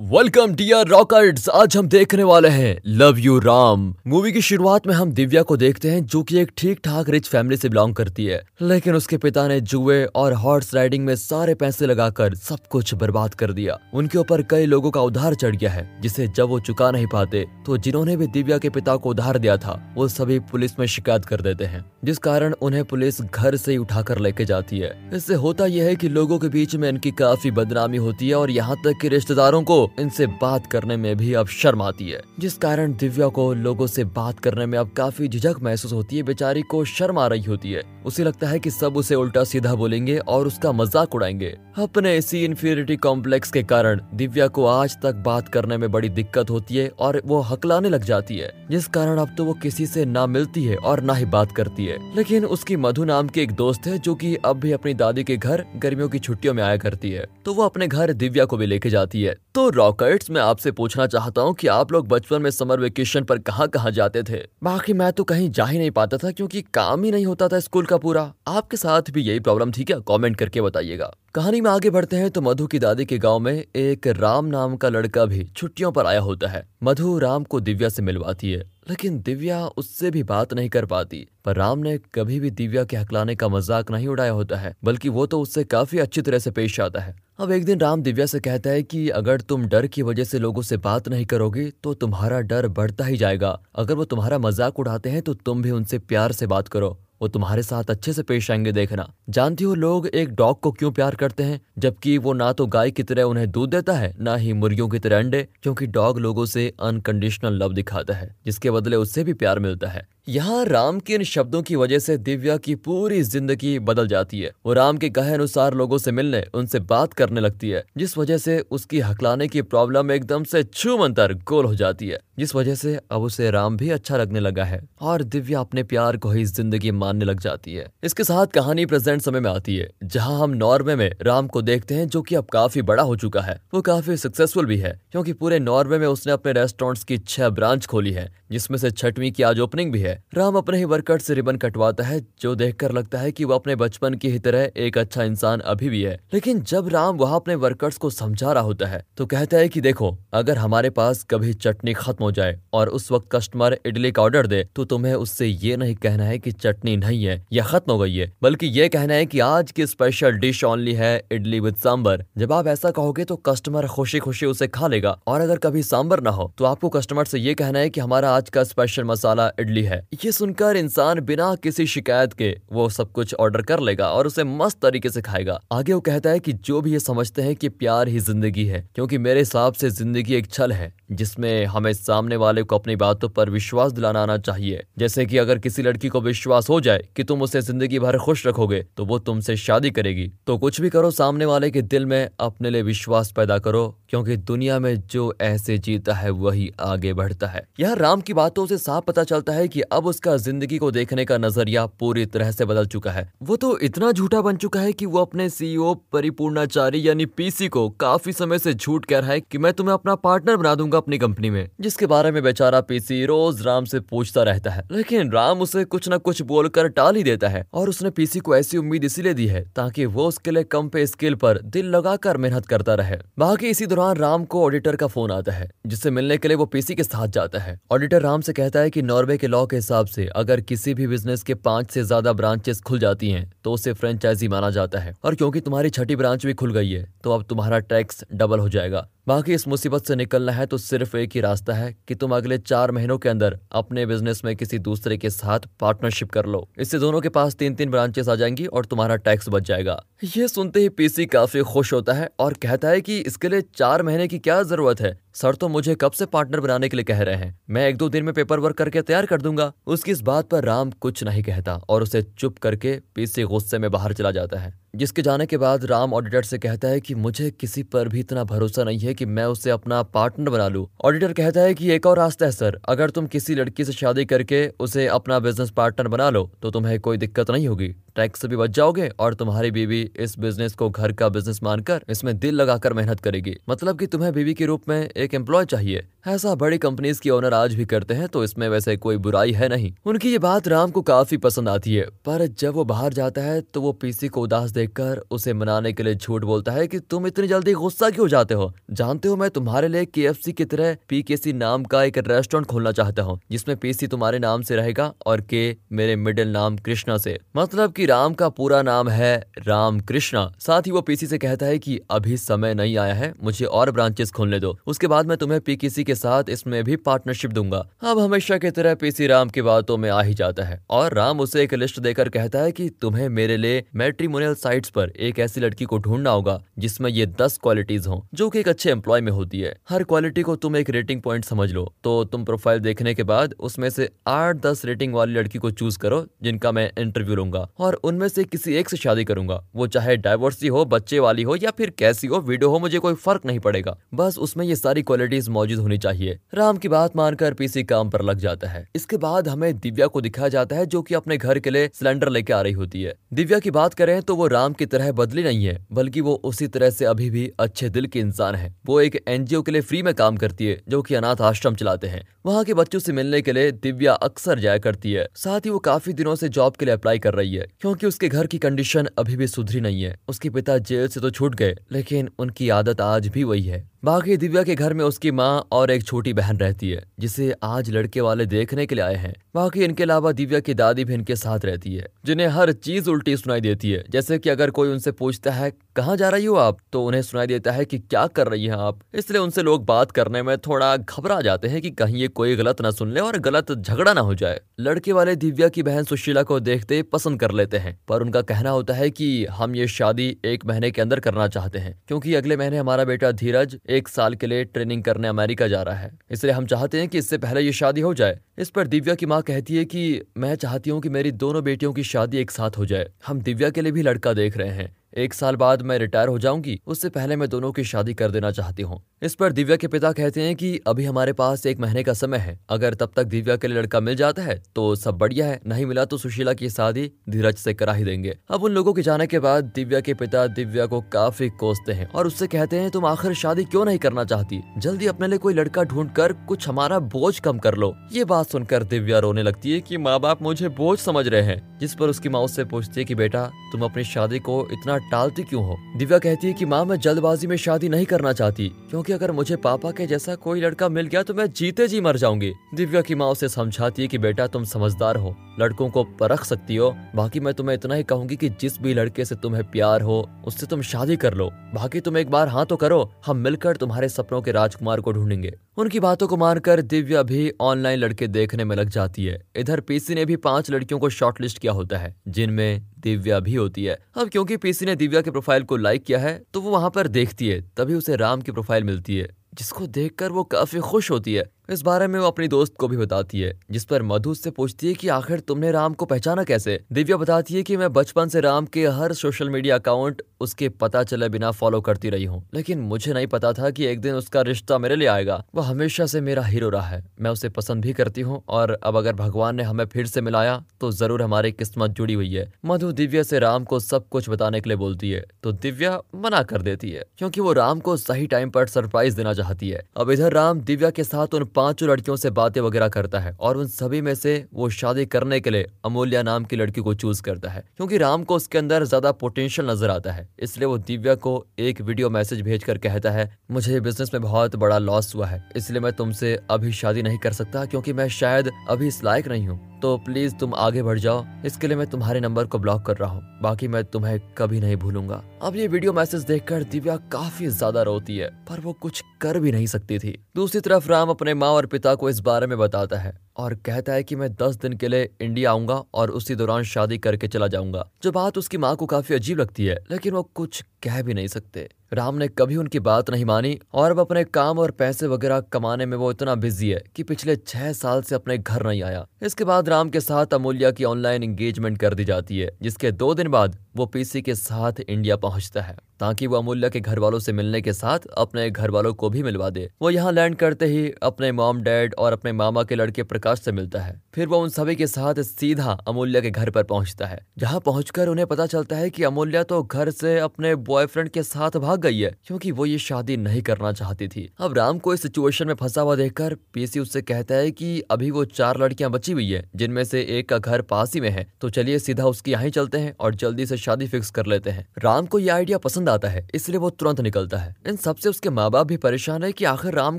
Welcome dear रॉकर्ट्स आज हम देखने वाले हैं लव यू राम मूवी की शुरुआत में हम दिव्या को देखते हैं, जो कि एक ठीक ठाक रिच फैमिली से बिलोंग करती है। लेकिन उसके पिता ने जुए और हॉर्स राइडिंग में सारे पैसे लगाकर सब कुछ बर्बाद कर दिया। उनके ऊपर कई लोगों का उधार चढ़ गया है, जिसे जब वो चुका नहीं पाते तो जिन्होंने भी दिव्या के पिता को उधार दिया था, वो सभी पुलिस में शिकायत कर देते हैं, जिस कारण उन्हें पुलिस घर से ही उठाकर लेके जाती है। इससे होता यह है की लोगों के बीच में इनकी काफ़ी बदनामी होती है और यहाँ तक की रिश्तेदारों को इनसे बात करने में भी अब शर्म आती है। जिस कारण दिव्या को लोगों से बात करने में अब काफ़ी झिझक महसूस होती है, बेचारी को शर्म आ रही होती है। उसे लगता है कि सब उसे उल्टा सीधा बोलेंगे और उसका मज़ाक उड़ाएँगे। अपने इसी इन्फीरिटी कॉम्प्लेक्स के कारण दिव्या को आज तक बात करने में बड़ी दिक्कत होती है और वो हकलाने लग जाती है। जिस कारण अब तो वो किसी से ना मिलती है और ना ही बात करती है। लेकिन उसकी मधु नाम की एक दोस्त है जो की अब भी अपनी दादी के घर गर्मियों की छुट्टियों में आया करती है। तो वो अपने घर दिव्या को भी लेके जाती है। तो रॉकेट्स, मैं आपसे पूछना चाहता हूँ की आप लोग बचपन में समर वेकेशन पर कहाँ कहाँ जाते थे? बाकी मैं तो कहीं जा ही नहीं पाता था क्यूँकी काम ही नहीं होता था स्कूल का पूरा। आपके साथ भी यही प्रॉब्लम थी क्या? कमेंट करके बताइएगा। कहानी में आगे बढ़ते हैं तो मधु की दादी के गाँव में एक राम नाम का लड़का भी छुट्टियों पर आया होता है। मधु राम को दिव्या से मिलवाती है, लेकिन दिव्या उससे भी बात नहीं कर पाती। पर राम ने कभी भी दिव्या के हकलाने का मज़ाक नहीं उड़ाया होता है, बल्कि वो तो उससे काफ़ी अच्छी तरह से पेश आता है। अब एक दिन राम दिव्या से कहता है कि अगर तुम डर की वजह से लोगों से बात नहीं करोगे तो तुम्हारा डर बढ़ता ही जाएगा। अगर वो तुम्हारा मज़ाक उड़ाते हैं तो तुम भी उनसे प्यार से बात करो। वो तुम्हारे साथ अच्छे से पेश आएँगे देखना। जानती हो लोग एक डॉग को क्यों प्यार करते हैं? जबकि वो ना तो गाय की तरह उन्हें दूध देता है, ना ही मुर्गियों की तरह अंडे, क्योंकि डॉग लोगों से अनकंडीशनल लव दिखाता है, जिसके बदले उससे भी प्यार मिलता है। यहाँ राम के इन शब्दों की वजह से दिव्या की पूरी ज़िंदगी बदल जाती है। वो राम के कहे अनुसार लोगों से मिलने, उनसे बात करने लगती है, जिस वजह से उसकी हकलाने की प्रॉब्लम एकदम से छू मंतर गोल हो जाती है, जिस वजह से अब उसे राम भी अच्छा लगने लगा है। और दिव्या अपने प्यार को ही ज़िंदगी मानने लग जाती है। इसके साथ कहानी प्रेजेंट समय में आती है, जहाँ हम नॉर्वे में राम को देखते हैं, जो की अब काफ़ी बड़ा हो चुका है। वो काफ़ी सक्सेसफुल भी है, क्योंकि पूरे नॉर्वे में उसने अपने रेस्टोरेंट्स की छह ब्रांच खोली है, जिसमें से छठवीं की आज ओपनिंग भी है। राम अपने ही वर्कर्स से रिबन कटवाता है, जो देखकर लगता है कि वो अपने बचपन की ही तरह एक अच्छा इंसान अभी भी है। लेकिन जब राम वहाँ अपने वर्कर्स को समझा रहा होता है तो कहता है कि देखो, अगर हमारे पास कभी चटनी खत्म हो जाए और उस वक्त कस्टमर इडली का ऑर्डर दे तो तुम्हें उससे ये नहीं कहना है कि चटनी नहीं है या खत्म हो गई है। बल्कि ये कहना है कि आज की स्पेशल डिश ओनली है इडली विद सांबर। जब आप ऐसा कहोगे तो कस्टमर खुशी खुशी उसे खा लेगा। और अगर कभी सांबर ना हो तो आपको कस्टमर से ये कहना है कि हमारा आज का स्पेशल मसाला इडली है। ये सुनकर इंसान बिना किसी शिकायत के वो सब कुछ ऑर्डर कर लेगा और उसे मस्त तरीके से खाएगा। आगे वो कहता है कि जो भी ये समझते हैं कि प्यार ही ज़िंदगी है, क्योंकि मेरे हिसाब से ज़िंदगी एक छल है, जिसमें हमें सामने वाले को अपनी बातों पर विश्वास दिलाना आना चाहिए। जैसे कि अगर किसी लड़की को विश्वास हो जाए कि तुम उसे ज़िंदगी भर खुश रखोगे तो वो तुमसे शादी करेगी। तो कुछ भी करो सामने वाले के दिल में, अपने लिए विश्वास पैदा करो। क्योंकि दुनिया में जो ऐसे जीता है वही आगे बढ़ता है। यह राम की बातों से साफ़ पता चलता है कि अब उसका ज़िंदगी को देखने का नज़रिया पूरी तरह से बदल चुका है। वो तो इतना झूठा बन चुका है कि वो अपने सीईओ परिपूर्णाचारी यानी पीसी को काफ़ी समय से झूठ कह रहा है कि मैं तुम्हें अपना पार्टनर बना दूँगा अपनी कंपनी में, जिसके बारे में बेचारा पीसी रोज राम से पूछता रहता है। लेकिन राम उसे कुछ न कुछ बोलकर टाल ही देता है और उसने पीसी को ऐसी उम्मीद इसीलिए दी है ताकि वो उसके लिए कम पे स्किल पर दिल लगाकर मेहनत करता रहे। बाकी इसी दौरान राम को ऑडिटर का फ़ोन आता है, जिससे मिलने के लिए वो पीसी के साथ जाता है। ऑडिटर राम से कहता है कि नॉर्वे के लॉ के हिसाब से अगर किसी भी बिज़नेस के पाँच से ज़्यादा ब्रांचेस खुल जाती हैं तो उसे फ्रेंचाइजी माना जाता है। और क्योंकि तुम्हारी छठी ब्रांच भी खुल गई है तो अब तुम्हारा टैक्स डबल हो जाएगा। बाकी इस मुसीबत से निकलना है तो सिर्फ़ एक ही रास्ता है कि तुम अगले चार महीनों के अंदर अपने बिज़नेस में किसी दूसरे के साथ पार्टनरशिप कर लो। इससे दोनों के पास तीन तीन ब्रांचेस आ जाएँगी और तुम्हारा टैक्स बच जाएगा। ये सुनते ही पीसी काफ़ी खुश होता है और कहता है कि इसके लिए चार महीने की क्या ज़रूरत है? सर तो मुझे कब से पार्टनर बनाने के लिए कह रहे हैं। मैं एक दो दिन में पेपर वर्क करके तैयार कर दूँगा। उसकी इस बात पर राम कुछ नहीं कहता और उसे चुप करके पीसी गुस्से में बाहर चला जाता है। जिसके जाने के बाद राम ऑडिटर से कहता है कि मुझे किसी पर भी इतना भरोसा नहीं है कि मैं उसे अपना पार्टनर बना लूँ। ऑडिटर कहता है कि एक और रास्ता है, सर। अगर तुम किसी लड़की से शादी करके उसे अपना बिज़नेस पार्टनर बना लो तो तुम्हें कोई दिक्कत नहीं होगी। टैक्स से भी बच जाओगे और तुम्हारी बीवी इस बिज़नेस को घर का बिज़नेस मानकर इसमें दिल लगाकर मेहनत करेगी। मतलब कि तुम्हें बीवी के रूप में एक एम्प्लॉय चाहिए। ऐसा बड़ी कंपनीज़ की ओनर आज भी करते हैं तो इसमें वैसे कोई बुराई है नहीं। उनकी ये बात राम को काफ़ी पसंद आती है, पर जब वो बाहर जाता है तो वो पीसी को उदास देखकर उसे मनाने के लिए झूठ बोलता है कि तुम इतनी जल्दी गुस्सा क्यों जाते हो? जानते हो मैं तुम्हारे लिए के की तरह पी नाम का एक रेस्टोरेंट खोलना चाहता हूँ, जिसमें पीसी तुम्हारे नाम से रहेगा और के मेरे मिडिल नाम कृष्णा से। मतलब की राम का पूरा नाम है राम कृष्णा साथ ही वो पीसी से कहता है की अभी समय नहीं आया है, मुझे और ब्रांचेस खोलने दो। उसके बाद मैं तुम्हें पीकेसी के साथ इसमें भी पार्टनरशिप दूँगा। अब हमेशा की तरह पीसी राम की बातों में आ ही जाता है और राम उसे एक लिस्ट देकर कहता है कि तुम्हें मेरे लिए मेट्रीमोनियल साइट्स पर एक ऐसी लड़की को ढूंढना होगा, जिसमें ये दस क्वालिटीज हों, जो कि एक अच्छे एम्प्लॉय में होती है। हर क्वालिटी को तुम एक रेटिंग पॉइंट समझ लो। तो तुम प्रोफ़ाइल देखने के बाद उसमें से आठ दस रेटिंग वाली लड़की को चूज़ करो, जिनका मैं इंटरव्यू लूँगा। और उनमें से किसी एक से शादी करूँगा। वो चाहे डाइवोर्सी हो, बच्चे वाली हो या फिर कैसी हो वीडियो हो, मुझे कोई फ़र्क नहीं पड़ेगा। बस उसमें ये सारी क्वालिटीज मौजूद होनी चाहिए। राम की बात मानकर पीसी काम पर लग जाता है। इसके बाद हमें दिव्या को दिखाया जाता है, जो की अपने घर के लिए सिलेंडर लेके आ रही होती है। दिव्या की बात करें तो वो राम की तरह बदली नहीं है, बल्कि वो उसी तरह से अभी भी अच्छे दिल की इंसान है। वो एक एनजीओ के लिए फ्री में काम करती है, जो की अनाथ आश्रम चलाते हैं। वहाँ के बच्चों से मिलने के लिए दिव्या अक्सर जाया करती है। साथ ही वो काफ़ी दिनों से जॉब के लिए अप्लाई कर रही है। क्योंकि उसके घर की कंडीशन अभी भी सुधरी नहीं है। उसके पिता जेल से तो छूट गए, लेकिन उनकी आदत आज भी वही है। बाकी दिव्या के घर में उसकी माँ और एक छोटी बहन रहती है, जिसे आज लड़के वाले देखने के लिए आए हैं। बाकी इनके अलावा दिव्या की दादी भी इनके साथ रहती है, जिन्हें हर चीज़ उल्टी सुनाई देती है। जैसे कि अगर कोई उनसे पूछता है, कहाँ जा रही हो आप? तो उन्हें सुनाई देता है कि, क्या कर रही हैं आप? इसलिए उनसे लोग बात करने में थोड़ा घबरा जाते हैं कि कहीं ये कोई गलत ना सुन ले और गलत झगड़ा ना हो जाए। लड़के वाले दिव्या की बहन सुशीला को देखते पसंद कर लेते हैं, पर उनका कहना होता है कि, हम ये शादी एक महीने के अंदर करना चाहते हैं, क्योंकि अगले महीने हमारा बेटा धीरज एक साल के लिए ट्रेनिंग करने अमेरिका जा रहा है। इसलिए हम चाहते हैं कि इससे पहले ये शादी हो जाए। इस पर दिव्या की माँ कहती है कि, मैं चाहती हूँ कि मेरी दोनों बेटियों की शादी एक साथ हो जाए। हम दिव्या के लिए भी लड़का देख रहे हैं। एक साल बाद मैं रिटायर हो जाऊँगी। उससे पहले मैं दोनों की शादी कर देना चाहती हूँ। इस पर दिव्या के पिता कहते हैं कि अभी हमारे पास एक महीने का समय है। अगर तब तक दिव्या के लिए लड़का मिल जाता है तो सब बढ़िया है। नहीं मिला तो सुशीला की शादी धीरज से करा ही देंगे। अब उन लोगों के जाने के बाद दिव्या के पिता दिव्या को काफ़ी कोसते हैं और उससे कहते हैं, तुम आखिर शादी क्यों नहीं करना चाहती? जल्दी अपने लिए कोई लड़का ढूंढ कर कुछ हमारा बोझ कम कर लो। ये बात सुनकर दिव्या रोने लगती है की माँ बाप मुझे बोझ समझ रहे हैं, जिस पर उसकी माँ उससे पूछती है की, बेटा, तुम अपनी शादी को इतना टालती क्यों हो? दिव्या कहती है कि माँ, मैं जल्दबाजी में शादी नहीं करना चाहती, क्योंकि अगर मुझे पापा के जैसा कोई लड़का मिल गया तो मैं जीते जी मर जाऊँगी। दिव्या की माँ उसे समझाती है कि बेटा, तुम समझदार हो, लड़कों को परख सकती हो, बाकी मैं तुम्हें इतना ही कहूँगी कि जिस भी लड़के से तुम्हें प्यार हो, उससे तुम शादी कर लो, बाकी तुम एक बार हाँ तो करो, हम मिलकर तुम्हारे सपनों के राजकुमार को ढूंढेंगे। उनकी बातों को मानकर दिव्या भी ऑनलाइन लड़के देखने में लग जाती है। इधर पीसी ने भी पाँच लड़कियों को शॉर्टलिस्ट किया होता है, जिनमें दिव्या भी होती है। अब क्योंकि पीसी ने दिव्या के प्रोफ़ाइल को लाइक किया है तो वो वहाँ पर देखती है, तभी उसे राम की प्रोफ़ाइल मिलती है, जिसको देखकर वो काफ़ी खुश होती है। इस बारे में वो अपनी दोस्त को भी बताती है, जिस पर मधु से पूछती है कि आखिर तुमने राम को पहचाना कैसे? दिव्या बताती है कि मैं बचपन से राम के हर सोशल मीडिया अकाउंट उसके पता चले बिना फॉलो करती रही हूँ। लेकिन मुझे नहीं पता था कि एक दिन उसका रिश्ता मेरे लिए आएगा। वो हमेशा से मेरा हीरो रहा है। मैं उसे पसंद भी करती हूँ और अब अगर भगवान ने हमें फिर से मिलाया तो ज़रूर हमारी किस्मत जुड़ी हुई है। मधु दिव्या से राम को सब कुछ बताने के लिए बोलती है तो दिव्या मना कर देती है, क्योंकि वो राम को सही टाइम पर सरप्राइज़ देना चाहती है। अब इधर राम दिव्या के साथ उन पाँचों लड़कियों से बातें वगैरह करता है और उन सभी में से वो शादी करने के लिए अमूल्या नाम की लड़की को चूज़ करता है, क्योंकि राम को उसके अंदर ज़्यादा पोटेंशियल नज़र आता है। इसलिए वो दिव्या को एक वीडियो मैसेज भेजकर कहता है, मुझे बिज़नेस में बहुत बड़ा लॉस हुआ है, इसलिए मैं तुमसे अभी शादी नहीं कर सकता, क्योंकि मैं शायद अभी इस लायक नहीं हूँ। तो प्लीज़ तुम आगे बढ़ जाओ, इसके लिए मैं तुम्हारे नंबर को ब्लॉक कर रहा हूँ, बाकी मैं तुम्हें कभी नहीं भूलूँगा। अब ये वीडियो मैसेज देखकर दिव्या काफ़ी ज़्यादा रोती है, पर वो कुछ कर भी नहीं सकती थी। दूसरी तरफ़ राम अपने माँ और पिता को इस बारे में बताता है। और कहता है कि मैं दस दिन के लिए इंडिया आऊँगा और उसी दौरान शादी करके चला जाऊँगा। जो बात उसकी माँ को काफ़ी अजीब लगती है, लेकिन वो कुछ कह भी नहीं सकते। राम ने कभी उनकी बात नहीं मानी और अब अपने काम और पैसे वगैरह कमाने में वो इतना बिज़ी है कि पिछले छह साल से अपने घर नहीं आया। इसके बाद राम के साथ अमूल्या की ऑनलाइन एंगेजमेंट कर दी जाती है, जिसके दो दिन बाद वो पीसी के साथ इंडिया पहुँचता है, ताकि वो अमूल्या के घर वालों से मिलने के साथ अपने घर वालों को भी मिलवा दे। वो यहाँ लैंड करते ही अपने मॉम डैड और अपने मामा के लड़के प्रकाश प्रकाश से मिलता है। फिर वो उन सभी के साथ सीधा अमूल्य के घर पर पहुँचता है। जहाँ पहुंचकर उन्हें पता चलता है कि अमूल्य तो घर से अपने बॉयफ्रेंड के साथ भाग गई है, क्योंकि वो ये शादी नहीं करना चाहती थी। अब राम को इस सिचुएशन में फंसा हुआ देखकर पीसी उससे कहता है कि अभी वो चार लड़कियाँ बची हुई है, जिनमें से एक का घर पास ही में है। तो चलिए सीधा उसकी यहाँ चलते हैं और जल्दी से शादी फिक्स कर लेते हैं। राम को यह आइडिया पसंद आता है, इसलिए वो तुरंत निकलता है। इन सबसे उसके माँ बाप भी परेशान है कि आखिर राम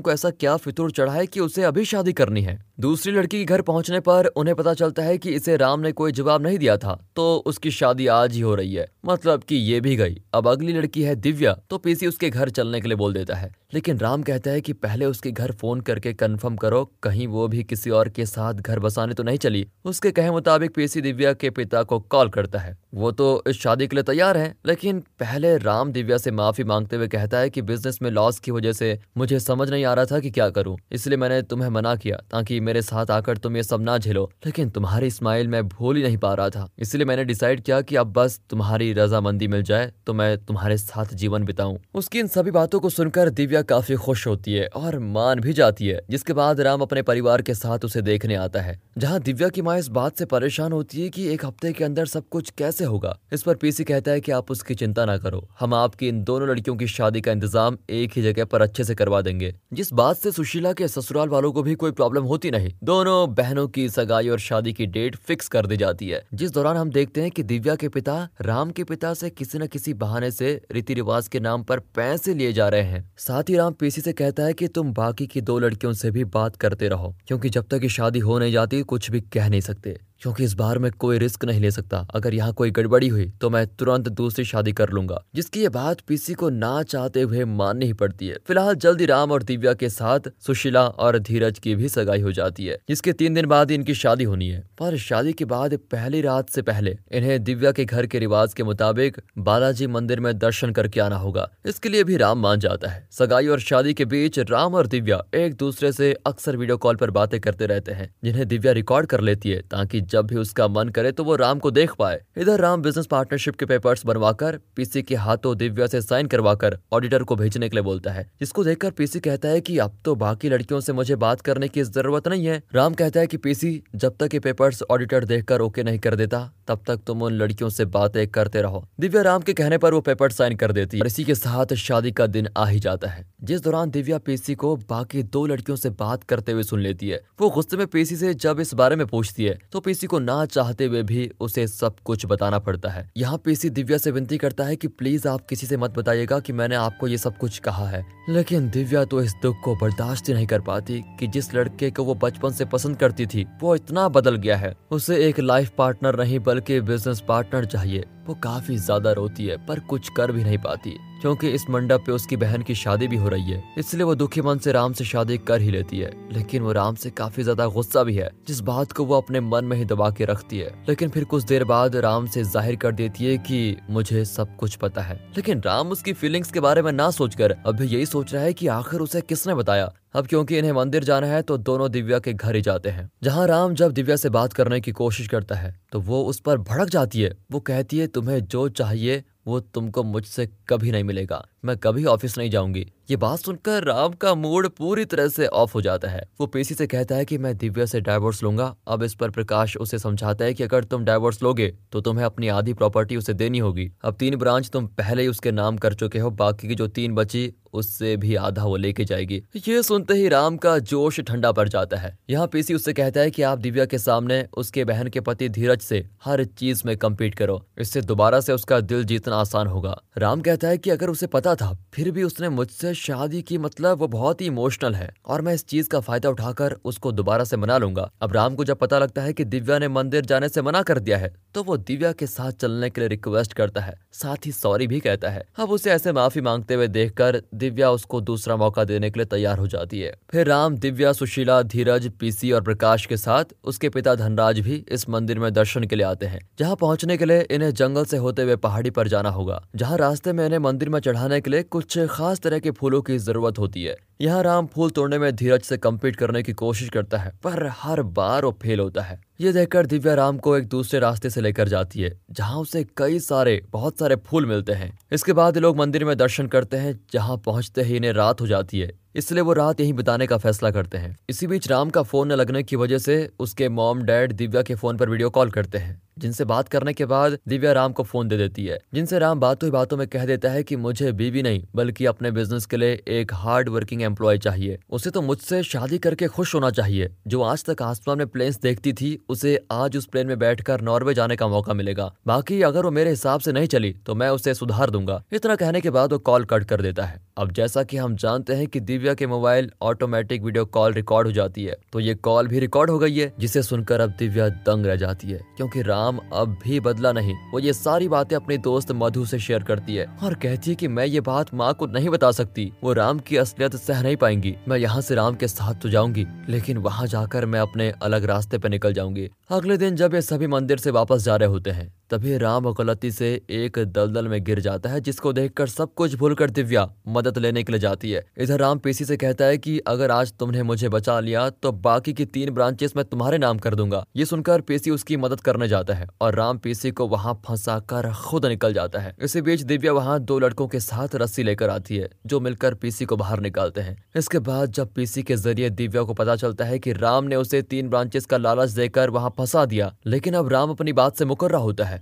को ऐसा क्या फितूर चढ़ा है कि उसे अभी शादी करनी है। दूसरी लड़की के घर पहुँचने पर उन्हें पता चलता है कि इसे राम ने कोई जवाब नहीं दिया था तो उसकी शादी आज ही हो रही है। मतलब कि ये भी गई। अब अगली लड़की है दिव्या तो पीसी उसके घर चलने के लिए बोल देता है। लेकिन राम कहता है कि पहले उसके घर फ़ोन करके कंफर्म करो, कहीं वो भी किसी और के साथ घर बसाने तो नहीं चली। उसके कहे मुताबिक पीसी दिव्या के पिता को कॉल करता है। वो तो इस शादी के लिए तैयार है, लेकिन पहले राम दिव्या से माफ़ी मांगते हुए कहता है कि बिज़नेस में लॉस की वजह से मुझे समझ नहीं आ रहा था कि क्या करूँ। इसलिए मैंने तुम्हें मना किया, ताकि मेरे साथ आकर तुम ये सब ना झेलो। लेकिन तुम्हारी स्माइल मैं भूल ही नहीं पा रहा था। इसलिए मैंने डिसाइड किया कि अब बस तुम्हारी रजामंदी मिल जाए तो मैं तुम्हारे साथ जीवन बिताऊं। उसकी इन सभी बातों को सुनकर दिव्या काफ़ी खुश होती है और मान भी जाती है, जिसके बाद राम अपने परिवार के साथ उसे देखने आता है। जहाँ दिव्या की माँ इस बात से परेशान होती है की एक हफ़्ते के अंदर सब कुछ कैसे होगा? इस पर पीसी कहता है की आप उसकी चिंता ना करो। हम आपकी इन दोनों लड़कियों की शादी का इंतज़ाम एक ही जगह पर अच्छे से करवा देंगे। जिस बात से सुशीला के ससुराल वालों को भी कोई प्रॉब्लम होती नहीं, दोनों बहनों की सगाई और शादी की डेट फिक्स कर दी जाती है। जिस दौरान हम देखते हैं कि दिव्या के पिता, राम के पिता से किसी न किसी बहाने से रीति रिवाज के नाम पर पैसे लिए जा रहे हैं। साथ ही राम पीसी से कहता है कि तुम बाकी की दो लड़कियों से भी बात करते रहो, क्योंकि जब तक ये शादी हो नहीं जाती, कुछ भी कह नहीं सकते। क्योंकि इस बार मैं कोई रिस्क नहीं ले सकता। अगर यहाँ कोई गड़बड़ी हुई तो मैं तुरंत दूसरी शादी कर लूँगा, जिसकी ये बात पीसी को ना चाहते हुए माननी ही पड़ती है। फ़िलहाल जल्दी राम और दिव्या के साथ सुशीला और धीरज की भी सगाई हो जाती है, जिसके तीन दिन बाद इनकी शादी होनी है। पर शादी के बाद पहली रात से पहले इन्हें दिव्या के घर के रिवाज के मुताबिक बालाजी मंदिर में दर्शन करके आना होगा। इसके लिए भी राम मान जाता है। सगाई और शादी के बीच राम और दिव्या एक दूसरे से अक्सर वीडियो कॉल पर बातें करते रहते हैं, जिन्हें दिव्या रिकॉर्ड कर लेती है, ताकि जब भी उसका मन करे तो वो राम को देख पाए। इधर राम बिज़नेस पार्टनरशिप के पेपर्स बनवाकर पीसी के हाथों दिव्या से साइन करवाकर ऑडिटर को भेजने के लिए बोलता है। जिसको देखकर पीसी कहता है कि अब तो बाकी लड़कियों से मुझे बात करने की ज़रूरत नहीं है। राम कहता है कि पीसी जब तक ये पेपर्स ऑडिटर देखकर ओके नहीं कर देता, तब तक तुम उन लड़कियों से बातें करते रहो। दिव्या राम के कहने पर वो पेपर साइन कर देती है इसी के साथ शादी का दिन आ ही जाता है। जिस दौरान दिव्या पीसी को बाकी दो लड़कियों से बात करते हुए सुन लेती है। वो गुस्से में पीसी से जब इस बारे में पूछती है तो पीसी को ना चाहते हुए भी उसे सब कुछ बताना पड़ता है। यहाँ पीसी दिव्या से विनती करता है कि प्लीज़ आप किसी से मत बताइएगा कि मैंने आपको ये सब कुछ कहा है। लेकिन दिव्या तो इस दुख को बर्दाश्त नहीं कर पाती कि जिस लड़के को वो बचपन से पसंद करती थी, वो इतना बदल गया है। उसे एक लाइफ पार्टनर नहीं, बल्कि बिज़नेस पार्टनर चाहिए। वो काफ़ी ज़्यादा रोती है, पर कुछ कर भी नहीं पाती क्योंकि इस मंडप पे उसकी बहन की शादी भी हो रही है, इसलिए वो दुखी मन से राम से शादी कर ही लेती है, लेकिन वो राम से काफ़ी ज़्यादा गुस्सा भी है, जिस बात को वो अपने मन में ही दबा के रखती है, लेकिन फिर कुछ देर बाद राम से ज़ाहिर कर देती है कि मुझे सब कुछ पता है, लेकिन राम उसकी फीलिंग्स के बारे में ना सोचकर अभी यही सोच रहा है की आखिर उसे किसने बताया अब क्योंकि इन्हें मंदिर जाना है तो दोनों दिव्या के घर ही जाते हैं। जहाँ राम जब दिव्या से बात करने की कोशिश करता है तो वो उस पर भड़क जाती है। वो कहती है, तुम्हें जो चाहिए, वो तुमको मुझसे कभी नहीं मिलेगा। मैं कभी ऑफ़िस नहीं जाऊँगी। ये बात सुनकर राम का मूड पूरी तरह से ऑफ़ हो जाता है। वो पेशी से कहता है कि मैं दिव्या से डाइवोर्स लूँगा। अब इस पर प्रकाश उसे समझाता है कि अगर तुम डाइवोर्स लोगे तो तुम्हें अपनी आधी प्रॉपर्टी उसे देनी होगी। अब तीन ब्रांच तुम पहले ही उसके नाम कर चुके हो, बाकी की जो तीन बची, उससे भी आधा वो लेके जाएगी। ये सुनते ही राम का जोश ठंडा पड़ जाता है। यहाँ पीसी उससे कहता है कि आप दिव्या के सामने, उसके बहन के पति धीरज से हर चीज़ में कम्पीट करो। इससे दोबारा से उसका दिल जीतना आसान होगा। राम कहता है कि अगर उसे पता था, फिर भी उसने मुझसे शादी की मतलब वो बहुत ही इमोशनल है और मैं इस चीज़ का फ़ायदा उठाकर उसको दोबारा से मना लूँगा। अब राम को जब पता लगता है कि दिव्या ने मंदिर जाने से मना कर दिया है तो वो दिव्या के साथ चलने के लिए रिक्वेस्ट करता है, साथ ही सॉरी भी कहता है। अब उसे ऐसे माफ़ी मांगते हुए देखकर दिव्या उसको दूसरा मौका देने के लिए तैयार हो जाती है। फिर राम, दिव्या, सुशीला, धीरज, पीसी और प्रकाश के साथ उसके पिता धनराज भी इस मंदिर में दर्शन के लिए आते हैं, जहाँ पहुँचने के लिए इन्हें जंगल से होते हुए पहाड़ी पर जाना होगा, जहाँ रास्ते में इन्हें मंदिर में चढ़ाने के लिए कुछ खास तरह के फूलों की ज़रूरत होती है। यहाँ राम फूल तोड़ने में धीरज से कम्पीट करने की कोशिश करता है, पर हर बार वो फेल होता है। ये देखकर दिव्या राम को एक दूसरे रास्ते से लेकर जाती है, जहाँ उसे कई सारे, बहुत सारे फूल मिलते हैं। इसके बाद लोग मंदिर में दर्शन करते हैं, जहाँ पहुँचते ही इन्हें रात हो जाती है। इसलिए वो रात यहीं बिताने का फैसला करते हैं। इसी बीच राम का फ़ोन न लगने की वजह से उसके मॉम डैड दिव्या के फ़ोन पर वीडियो कॉल करते हैं। जिनसे बात करने के बाद दिव्या राम को फ़ोन दे देती है। जिनसे राम बातों ही बातों में कह देता है कि मुझे बीवी नहीं, बल्कि अपने बिज़नेस के लिए एक हार्ड वर्किंग एम्प्लॉय चाहिए। उसे तो मुझसे शादी करके खुश होना चाहिए। जो आज तक आसमान में प्लेन्स देखती थी, उसे आज उस प्लेन में बैठकर नॉर्वे जाने का मौका मिलेगा। बाकी अगर वो मेरे हिसाब से नहीं चली तो मैं उसे सुधार दूँगा। इतना कहने के बाद वो कॉल कट कर देता है। अब जैसा कि हम जानते हैं कि दिव्या के mobile automatic video call record हो जाती है। तो ये कॉल भी रिकॉर्ड हो गई है, जिसे सुनकर अब दिव्या दंग रह जाती है, क्योंकि राम अब भी बदला नहीं। वो ये सारी बातें अपने दोस्त मधु से शेयर करती है और कहती है कि मैं ये बात माँ को नहीं बता सकती। वो राम की असलियत सह नहीं पाएँगी। मैं यहाँ से राम के साथ तो जाऊँगी, लेकिन वहाँ जाकर मैं अपने अलग रास्ते पे निकल जाऊँगी। अगले दिन जब ये सभी मंदिर से वापस जा रहे होते हैं तभी राम गलती से एक दलदल में गिर जाता है, जिसको देखकर सब कुछ भूलकर दिव्या मदद लेने के लिए जाती है। इधर राम पीसी से कहता है कि, अगर आज तुमने मुझे बचा लिया तो बाकी की तीन ब्रांचेस मैं तुम्हारे नाम कर दूँगा। ये सुनकर पीसी उसकी मदद करने जाता है और राम पीसी को वहाँ फंसा कर खुद निकल जाता है। इसी बीच दिव्या वहाँ दो लड़कों के साथ रस्सी लेकर आती है, जो मिलकर पीसी को बाहर निकालते हैं। इसके बाद जब पीसी के ज़रिए दिव्या को पता चलता है की राम ने उसे तीन ब्रांचेस का लालच देकर वहाँ फंसा दिया, लेकिन अब राम अपनी बात से मुकर्रा होता है।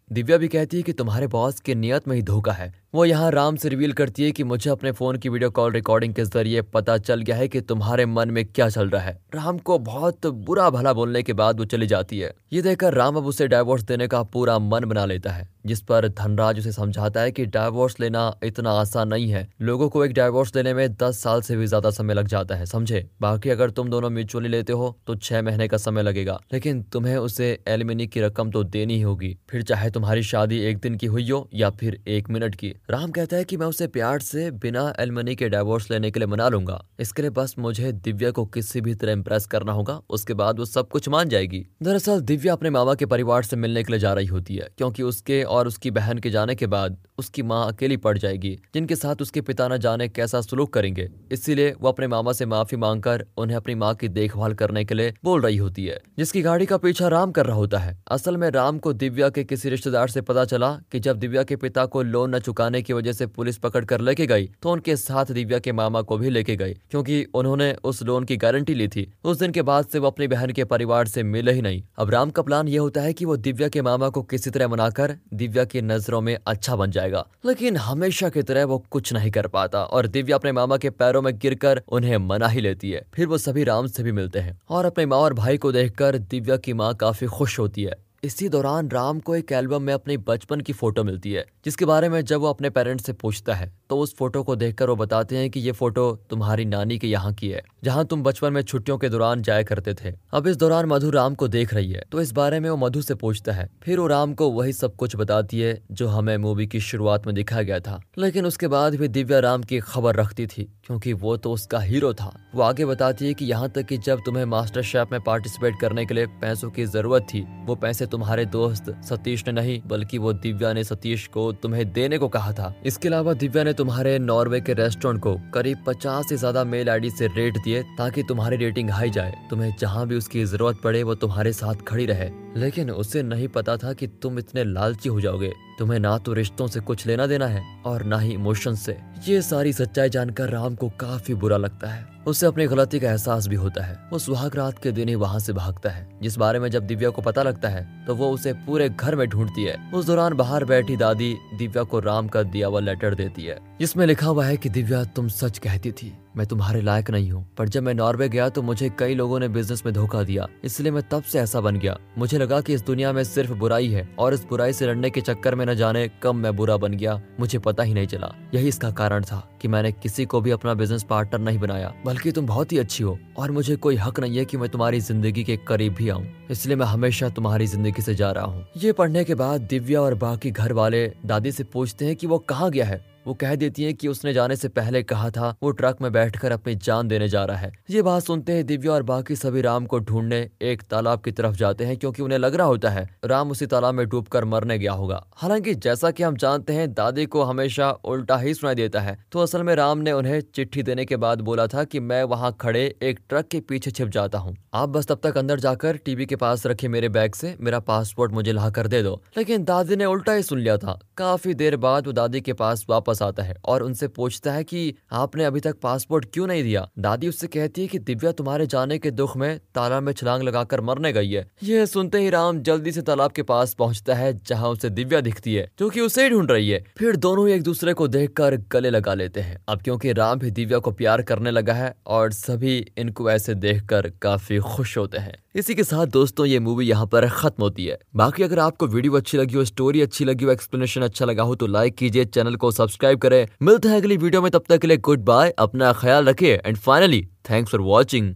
दिव्या भी कहती है कि तुम्हारे बॉस की नियत में ही धोखा है। वो यहाँ राम से रिवील करती है कि मुझे अपने फ़ोन की वीडियो कॉल रिकॉर्डिंग के ज़रिए पता चल गया है कि तुम्हारे मन में क्या चल रहा है। राम को बहुत बुरा भला बोलने के बाद वो चली जाती है। ये देखकर राम अब उसे डाइवोर्स देने का पूरा मन बना लेता है, जिस पर धनराज उसे समझाता है कि डाइवोर्स लेना इतना आसान नहीं है। लोगों को एक डाइवोर्स लेने में दस साल से भी ज़्यादा समय लग जाता है, समझे? बाकी अगर तुम दोनों म्यूचुअली लेते हो तो छह महीने का समय लगेगा, लेकिन तुम्हें उसे एलिमिनी की रकम तो देनी ही होगी। फिर चाहे तुम्हारी शादी एक दिन की हुई हो या फिर एक मिनट की? राम कहता है कि मैं उसे प्यार से बिना एलमनी के डाइवोर्स लेने के लिए मना लूँगा। इसके लिए बस मुझे दिव्या को किसी भी तरह इम्प्रेस करना होगा, उसके बाद वो सब कुछ मान जाएगी। दरअसल, दिव्या अपने मामा के परिवार से मिलने के लिए जा रही होती है, क्योंकि उसके और उसकी बहन के जाने के बाद उसकी माँ अकेली पड़ जाएगी, जिनके साथ उसके पिता न जाने कैसा सलूक करेंगे। इसीलिए वो अपने मामा से माफ़ी मांगकर उन्हें अपनी माँ की देखभाल करने के लिए बोल रही होती है, जिसकी गाड़ी का पीछा राम कर रहा होता है। असल में राम को दिव्या के किसी रिश्तेदार से पता चला कि जब दिव्या के पिता को लोन न चुकाने की वजह से पुलिस पकड़ कर लेके गई तो उनके साथ दिव्या के मामा को भी लेके गई, क्योंकि उन्होंने उस लोन की गारंटी ली थी। उस दिन के बाद से वो अपनी बहन के परिवार से मिले ही नहीं। अब राम का प्लान ये होता है कि वो दिव्या के मामा को किसी तरह मनाकर दिव्या की नज़रों में अच्छा बन जाएगा, लेकिन हमेशा की तरह वो कुछ नहीं कर पाता और दिव्या अपने मामा के पैरों में गिरकर उन्हें मना ही लेती है। फिर वो सभी राम से भी मिलते हैं और अपने माँ और भाई को देखकर दिव्या की माँ काफ़ी खुश होती है। इसी दौरान राम को एक एल्बम में अपने बचपन की फ़ोटो मिलती है, जिसके बारे में जब वो अपने पेरेंट्स से पूछता है। तो उस फ़ोटो को देखकर वो बताते हैं कि ये फ़ोटो तुम्हारी नानी के यहाँ की है, जहाँ तुम बचपन में छुट्टियों के दौरान जाया करते थे। अब इस दौरान मधु राम को देख रही है तो इस बारे में वो मधु से पूछता है। फिर वो राम को वही सब कुछ बताती है, जो हमें मूवी की शुरुआत में दिखाया गया था। लेकिन उसके बाद भी दिव्या राम की खबर रखती थी, क्योंकि वो तो उसका हीरो था। वो आगे बताती है कि यहाँ तक कि जब तुम्हें मास्टर शेफ में पार्टिसिपेट करने के लिए पैसों की ज़रूरत थी, वो पैसे तुम्हारे दोस्त सतीश ने नहीं, बल्कि वो दिव्या ने सतीश को तुम्हें देने को कहा था। इसके अलावा दिव्या ने तुम्हारे नॉर्वे के रेस्टोरेंट को करीब पचास से ज़्यादा मेल आईडी से रेट दिए ताकि तुम्हारी रेटिंग हाई जाए। तुम्हें जहाँ भी उसकी ज़रूरत पड़े, वो तुम्हारे साथ खड़ी रहे। लेकिन उसे नहीं पता था कि तुम इतने लालची हो जाओगे। तुम्हें ना तो रिश्तों से कुछ लेना देना है और ना ही इमोशन से। ये सारी सच्चाई जानकर राम को काफ़ी बुरा लगता है। उसे अपनी गलती का एहसास भी होता है। वो सुहाग रात के दिन ही वहाँ से भागता है। जिस बारे में जब दिव्या को पता लगता है तो वो उसे पूरे घर में ढूंढती है। उस दौरान बाहर बैठी दादी दिव्या को राम का दिया हुआ लेटर देती है, जिसमें लिखा हुआ है कि दिव्या, तुम सच कहती थी। मैं तुम्हारे लायक नहीं हूँ। पर जब मैं नॉर्वे गया तो मुझे कई लोगों ने बिज़नेस में धोखा दिया। इसलिए मैं तब से ऐसा बन गया। मुझे लगा कि इस दुनिया में सिर्फ़ बुराई है और इस बुराई से लड़ने के चक्कर में न जाने कब मैं बुरा बन गया। मुझे पता ही नहीं चला। यही इसका कारण था कि मैंने किसी को भी अपना बिज़नेस पार्टनर नहीं बनाया, बल्कि तुम बहुत ही अच्छी हो और मुझे कोई हक नहीं है कि मैं तुम्हारी ज़िंदगी के करीब भी आऊँ। इसलिए मैं हमेशा तुम्हारी ज़िंदगी से जा रहा हूँ। ये पढ़ने के बाद दिव्या और बाकी घर वाले दादी से पूछते हैं कि वो कहाँ गया है। वो कह देती है कि उसने जाने से पहले कहा था, वो ट्रक में बैठकर अपनी जान देने जा रहा है। ये बात सुनते हैं दिव्या और बाकी सभी राम को ढूँढने एक तालाब की तरफ़ जाते हैं क्योंकि उन्हें लग रहा होता है, राम उसी तालाब में डूबकर मरने गया होगा। हालाँकि जैसा कि हम जानते हैं, दादी को हमेशा उल्टा ही सुनाई देता है। तो असल में राम ने उन्हें चिट्ठी देने के बाद बोला था कि मैं वहाँ खड़े एक ट्रक के पीछे छिप जाता हूँ। आप बस तब तक अंदर जाकर टीवी के पास रखे मेरे बैग से, मेरा पासपोर्ट मुझे ला कर दे दो। लेकिन दादी ने उल्टा ही सुन लिया था। काफ़ी देर बाद वो दादी के पास वापस वापस आता है और उनसे पूछता है कि आपने अभी तक पासपोर्ट क्यों नहीं दिया? दादी उससे कहती है कि दिव्या तुम्हारे जाने के दुख में तालाब में छलांग लगाकर मरने गई है। यह सुनते ही राम जल्दी से तालाब के पास पहुँचता है, जहाँ उसे दिव्या दिखती है, जो कि उसे ढूंढ रही है। फिर दोनों एक दूसरे को देखकर गले लगा लेते हैं। अब क्योंकि राम भी दिव्या को प्यार करने लगा है और सभी इनको ऐसे देखकर काफ़ी खुश होते हैं। इसी के साथ दोस्तों, ये मूवी यहाँ पर खत्म होती है। बाकी अगर आपको वीडियो अच्छी लगी हो स्टोरी अच्छी लगी हो एक्सप्लेनेशन अच्छा लगा हो तो लाइक कीजिए चैनल को सब्सक्राइब करें। मिलते हैं अगली वीडियो में, तब तक के लिए गुड बाय अपना ख्याल रखिए and finally thanks for watching